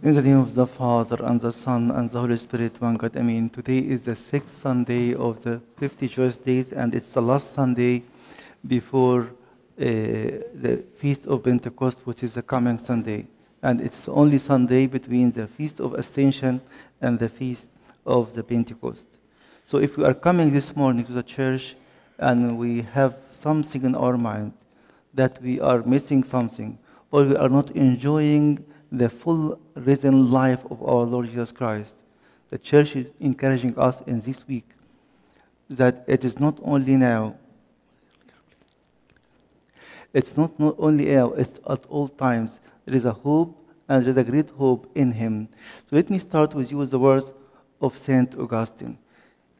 In the name of the Father, and the Son, and the Holy Spirit, one God, Amen. Today is the sixth Sunday of the 50 Joyous Days, and it's the last Sunday before uh, the Feast of Pentecost, which is the coming Sunday. And it's only Sunday between the Feast of Ascension and the Feast of the Pentecost. So if we are coming this morning to the church and we have something in our mind that we are missing something, or we are not enjoying the full risen life of our Lord Jesus Christ. The church is encouraging us in this week that it is not only now, it's not, not only now, it's at all times. There is a hope and there is a great hope in Him. So let me start with you with the words of Saint Augustine.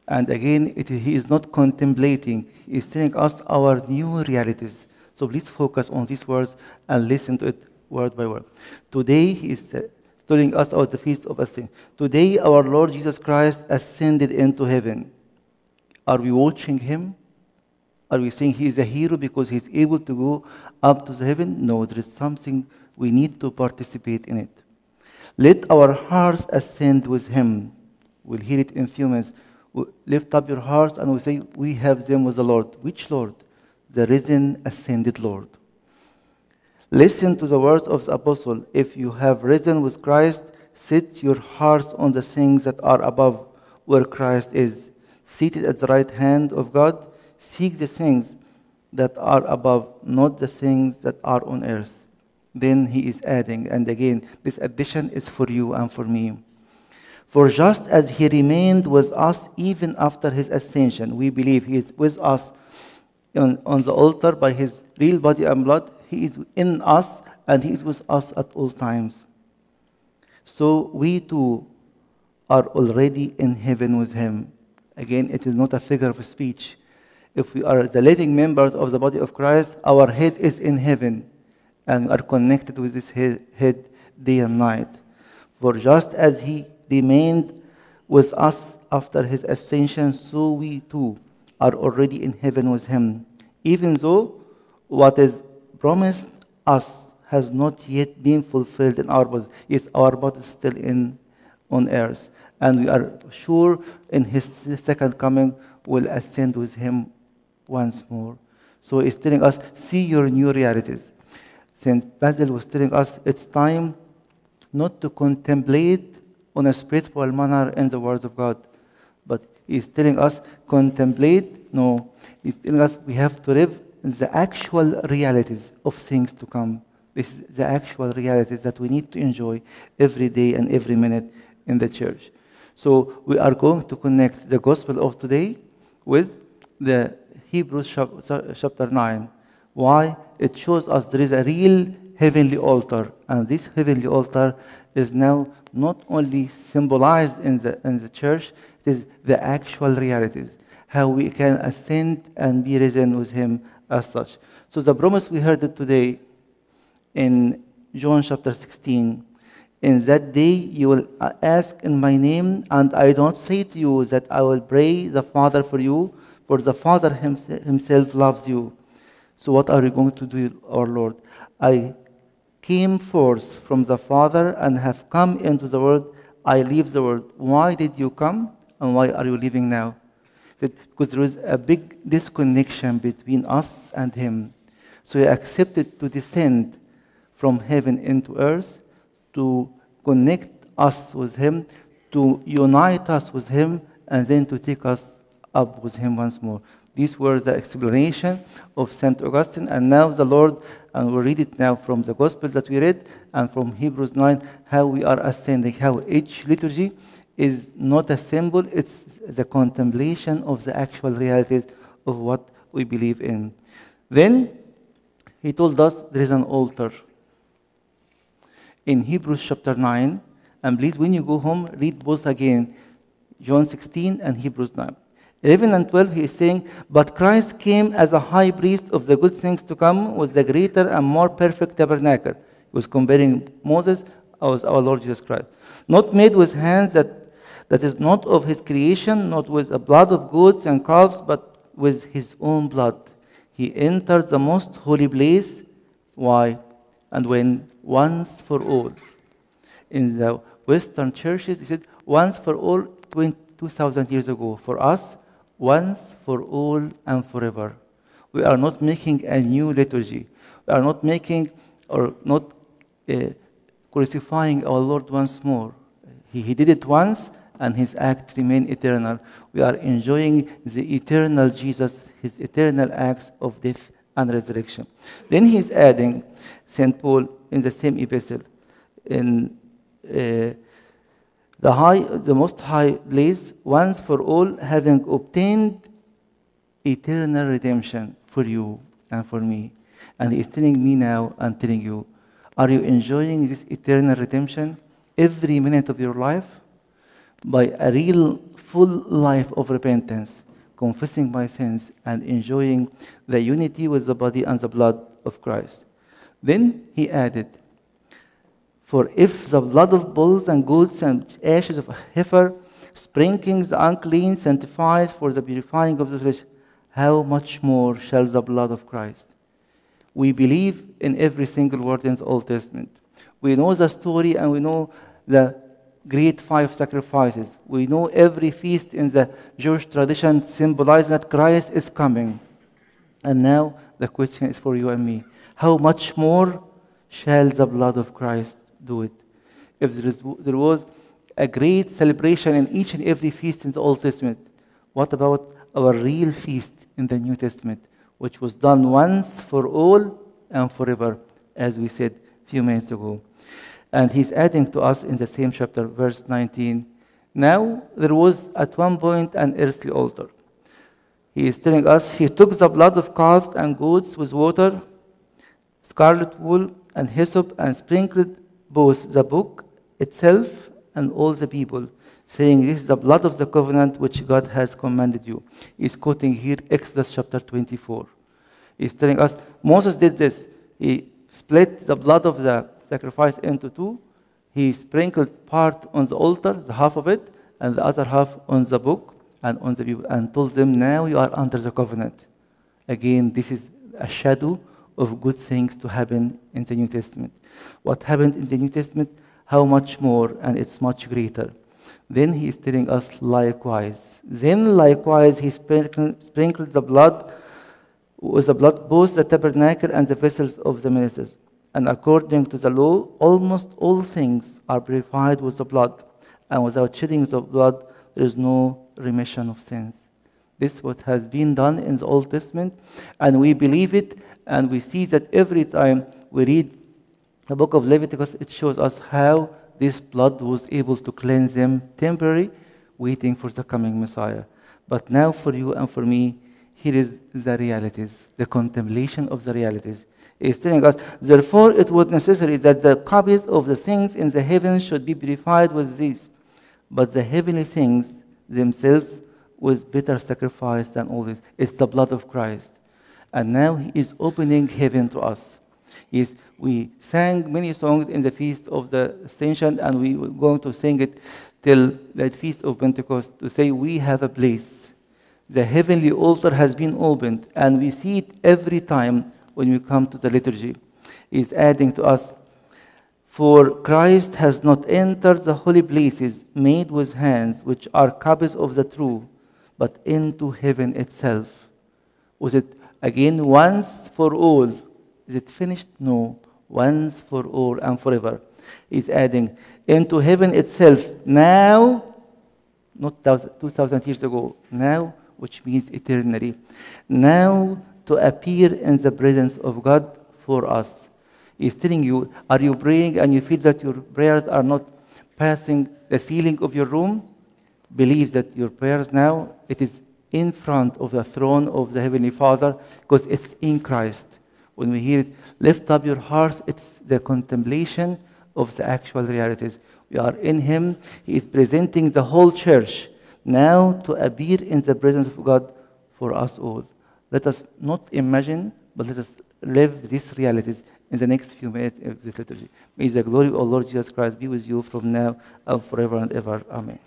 And again, it, he is not contemplating, he is telling us our new realities. So please focus on these words and listen to it word by word. Today, he is uh, telling us about the feast of Ascension. Today, our Lord Jesus Christ ascended into heaven. Are we watching him? Are we saying he is a hero because he's able to go up to the heaven? No, there is something we need to participate in it. Let our hearts ascend with him. We'll hear it in few minutes. Lift up your hearts and we say, We have them with the Lord. Which Lord? The risen, ascended Lord. Listen to the words of the apostle. If you have risen with Christ, set your hearts on the things that are above, where Christ is. Seated at the right hand of God, seek the things that are above, not the things that are on earth. Then he is adding, and again, this addition is for you and for me. For just as he remained with us even after his ascension, we believe he is with us on, on the altar by his real body and blood, he is in us and He is with us at all times. So we too are already in heaven with Him. Again, it is not a figure of speech. If we are the living members of the body of Christ, our head is in heaven and are connected with this head day and night. For just as He remained with us after His ascension, so we too are already in heaven with Him. Even though what is promised us has not yet been fulfilled in our body. Yes, our body is still in on earth. And we are sure in his second coming will ascend with him once more. So he's telling us, see your new realities. St. Basil was telling us it's time not to contemplate on a spiritual manner in the words of God, but he's telling us, contemplate, no, he's telling us we have to live the actual realities of things to come. This is the actual realities that we need to enjoy every day and every minute in the church. So we are going to connect the gospel of today with the Hebrews chapter 9. Why? It shows us there is a real heavenly altar, and this heavenly altar is now not only symbolized in the, in the church, it is the actual realities, how we can ascend and be risen with Him as such. So the promise we heard today in John chapter 16, in that day you will ask in my name, and I don't say to you that I will pray the Father for you, for the Father himself loves you. So what are you going to do, our Lord? I came forth from the Father and have come into the world. I leave the world. Why did you come? And why are you leaving now? Because there was a big disconnection between us and him. So he accepted to descend from heaven into earth to connect us with him, to unite us with him, and then to take us up with him once more. These were the explanation of St. Augustine, and now the Lord, and we read it now from the Gospel that we read, and from Hebrews 9, how we are ascending, how each liturgy is not a symbol, it's the contemplation of the actual realities of what we believe in. Then he told us there is an altar. In Hebrews chapter 9, and please, when you go home, read both again John 16 and Hebrews 9. 11 and 12, he is saying, But Christ came as a high priest of the good things to come with the greater and more perfect tabernacle. He was comparing Moses with our Lord Jesus Christ. Not made with hands that that is not of his creation, not with the blood of goats and calves, but with his own blood. He entered the most holy place. Why? And when once for all. in the Western churches, he said, once for all, 2,000 years ago. For us, once for all and forever. We are not making a new liturgy. We are not making or not uh, crucifying our Lord once more. He, he did it once, and his act remain eternal. We are enjoying the eternal Jesus, his eternal acts of death and resurrection. Then he's adding, St. Paul in the same epistle, in uh, the high, the most high place, once for all, having obtained eternal redemption for you and for me. And he is telling me now and telling you, are you enjoying this eternal redemption every minute of your life? By a real full life of repentance, confessing my sins and enjoying the unity with the body and the blood of Christ. Then he added, For if the blood of bulls and goats and ashes of a heifer, sprinkling the unclean, sanctifies for the purifying of the flesh, how much more shall the blood of Christ? We believe in every single word in the Old Testament. We know the story and we know the great five sacrifices. We know every feast in the Jewish tradition symbolizes that Christ is coming. And now the question is for you and me. How much more shall the blood of Christ do it? If there, is, there was a great celebration in each and every feast in the Old Testament, what about our real feast in the New Testament, which was done once for all and forever, as we said a few minutes ago? And he's adding to us in the same chapter, verse 19. Now there was at one point an earthly altar. He is telling us he took the blood of calves and goats with water, scarlet wool, and hyssop, and sprinkled both the book itself and all the people, saying, This is the blood of the covenant which God has commanded you. He's quoting here Exodus chapter 24. He's telling us Moses did this. He split the blood of the sacrifice into two. He sprinkled part on the altar, the half of it, and the other half on the book and on the people, and told them, Now you are under the covenant. Again, this is a shadow of good things to happen in the New Testament. What happened in the New Testament, how much more, and it's much greater. Then he is telling us likewise. Then likewise he sprinkled, sprinkled the blood with the blood both the tabernacle and the vessels of the ministers. And according to the law, almost all things are purified with the blood, and without shedding of blood, there is no remission of sins. This is what has been done in the Old Testament, and we believe it, and we see that every time we read the book of Leviticus, it shows us how this blood was able to cleanse them temporarily, waiting for the coming Messiah. But now, for you and for me, here is the realities, the contemplation of the realities. He's telling us, therefore, it was necessary that the copies of the things in the heavens should be purified with these, but the heavenly things themselves with better sacrifice than all this. It's the blood of Christ. And now He is opening heaven to us. Yes, we sang many songs in the feast of the Ascension, and we were going to sing it till the feast of Pentecost to say we have a place. The heavenly altar has been opened, and we see it every time when we come to the liturgy. Is adding to us, for Christ has not entered the holy places made with hands, which are copies of the true, but into heaven itself. Was it again once for all? Is it finished? No. Once for all and forever. He's adding into heaven itself now, not 2,000 years ago, now, which means eternally. Now to appear in the presence of God for us. He's telling you, are you praying and you feel that your prayers are not passing the ceiling of your room? Believe that your prayers now, it is in front of the throne of the Heavenly Father because it's in Christ. When we hear it, lift up your hearts, it's the contemplation of the actual realities. We are in Him. He is presenting the whole church now to appear in the presence of God for us all. Let us not imagine, but let us live these realities in the next few minutes of this liturgy. May the glory of our Lord Jesus Christ be with you from now and forever and ever. Amen.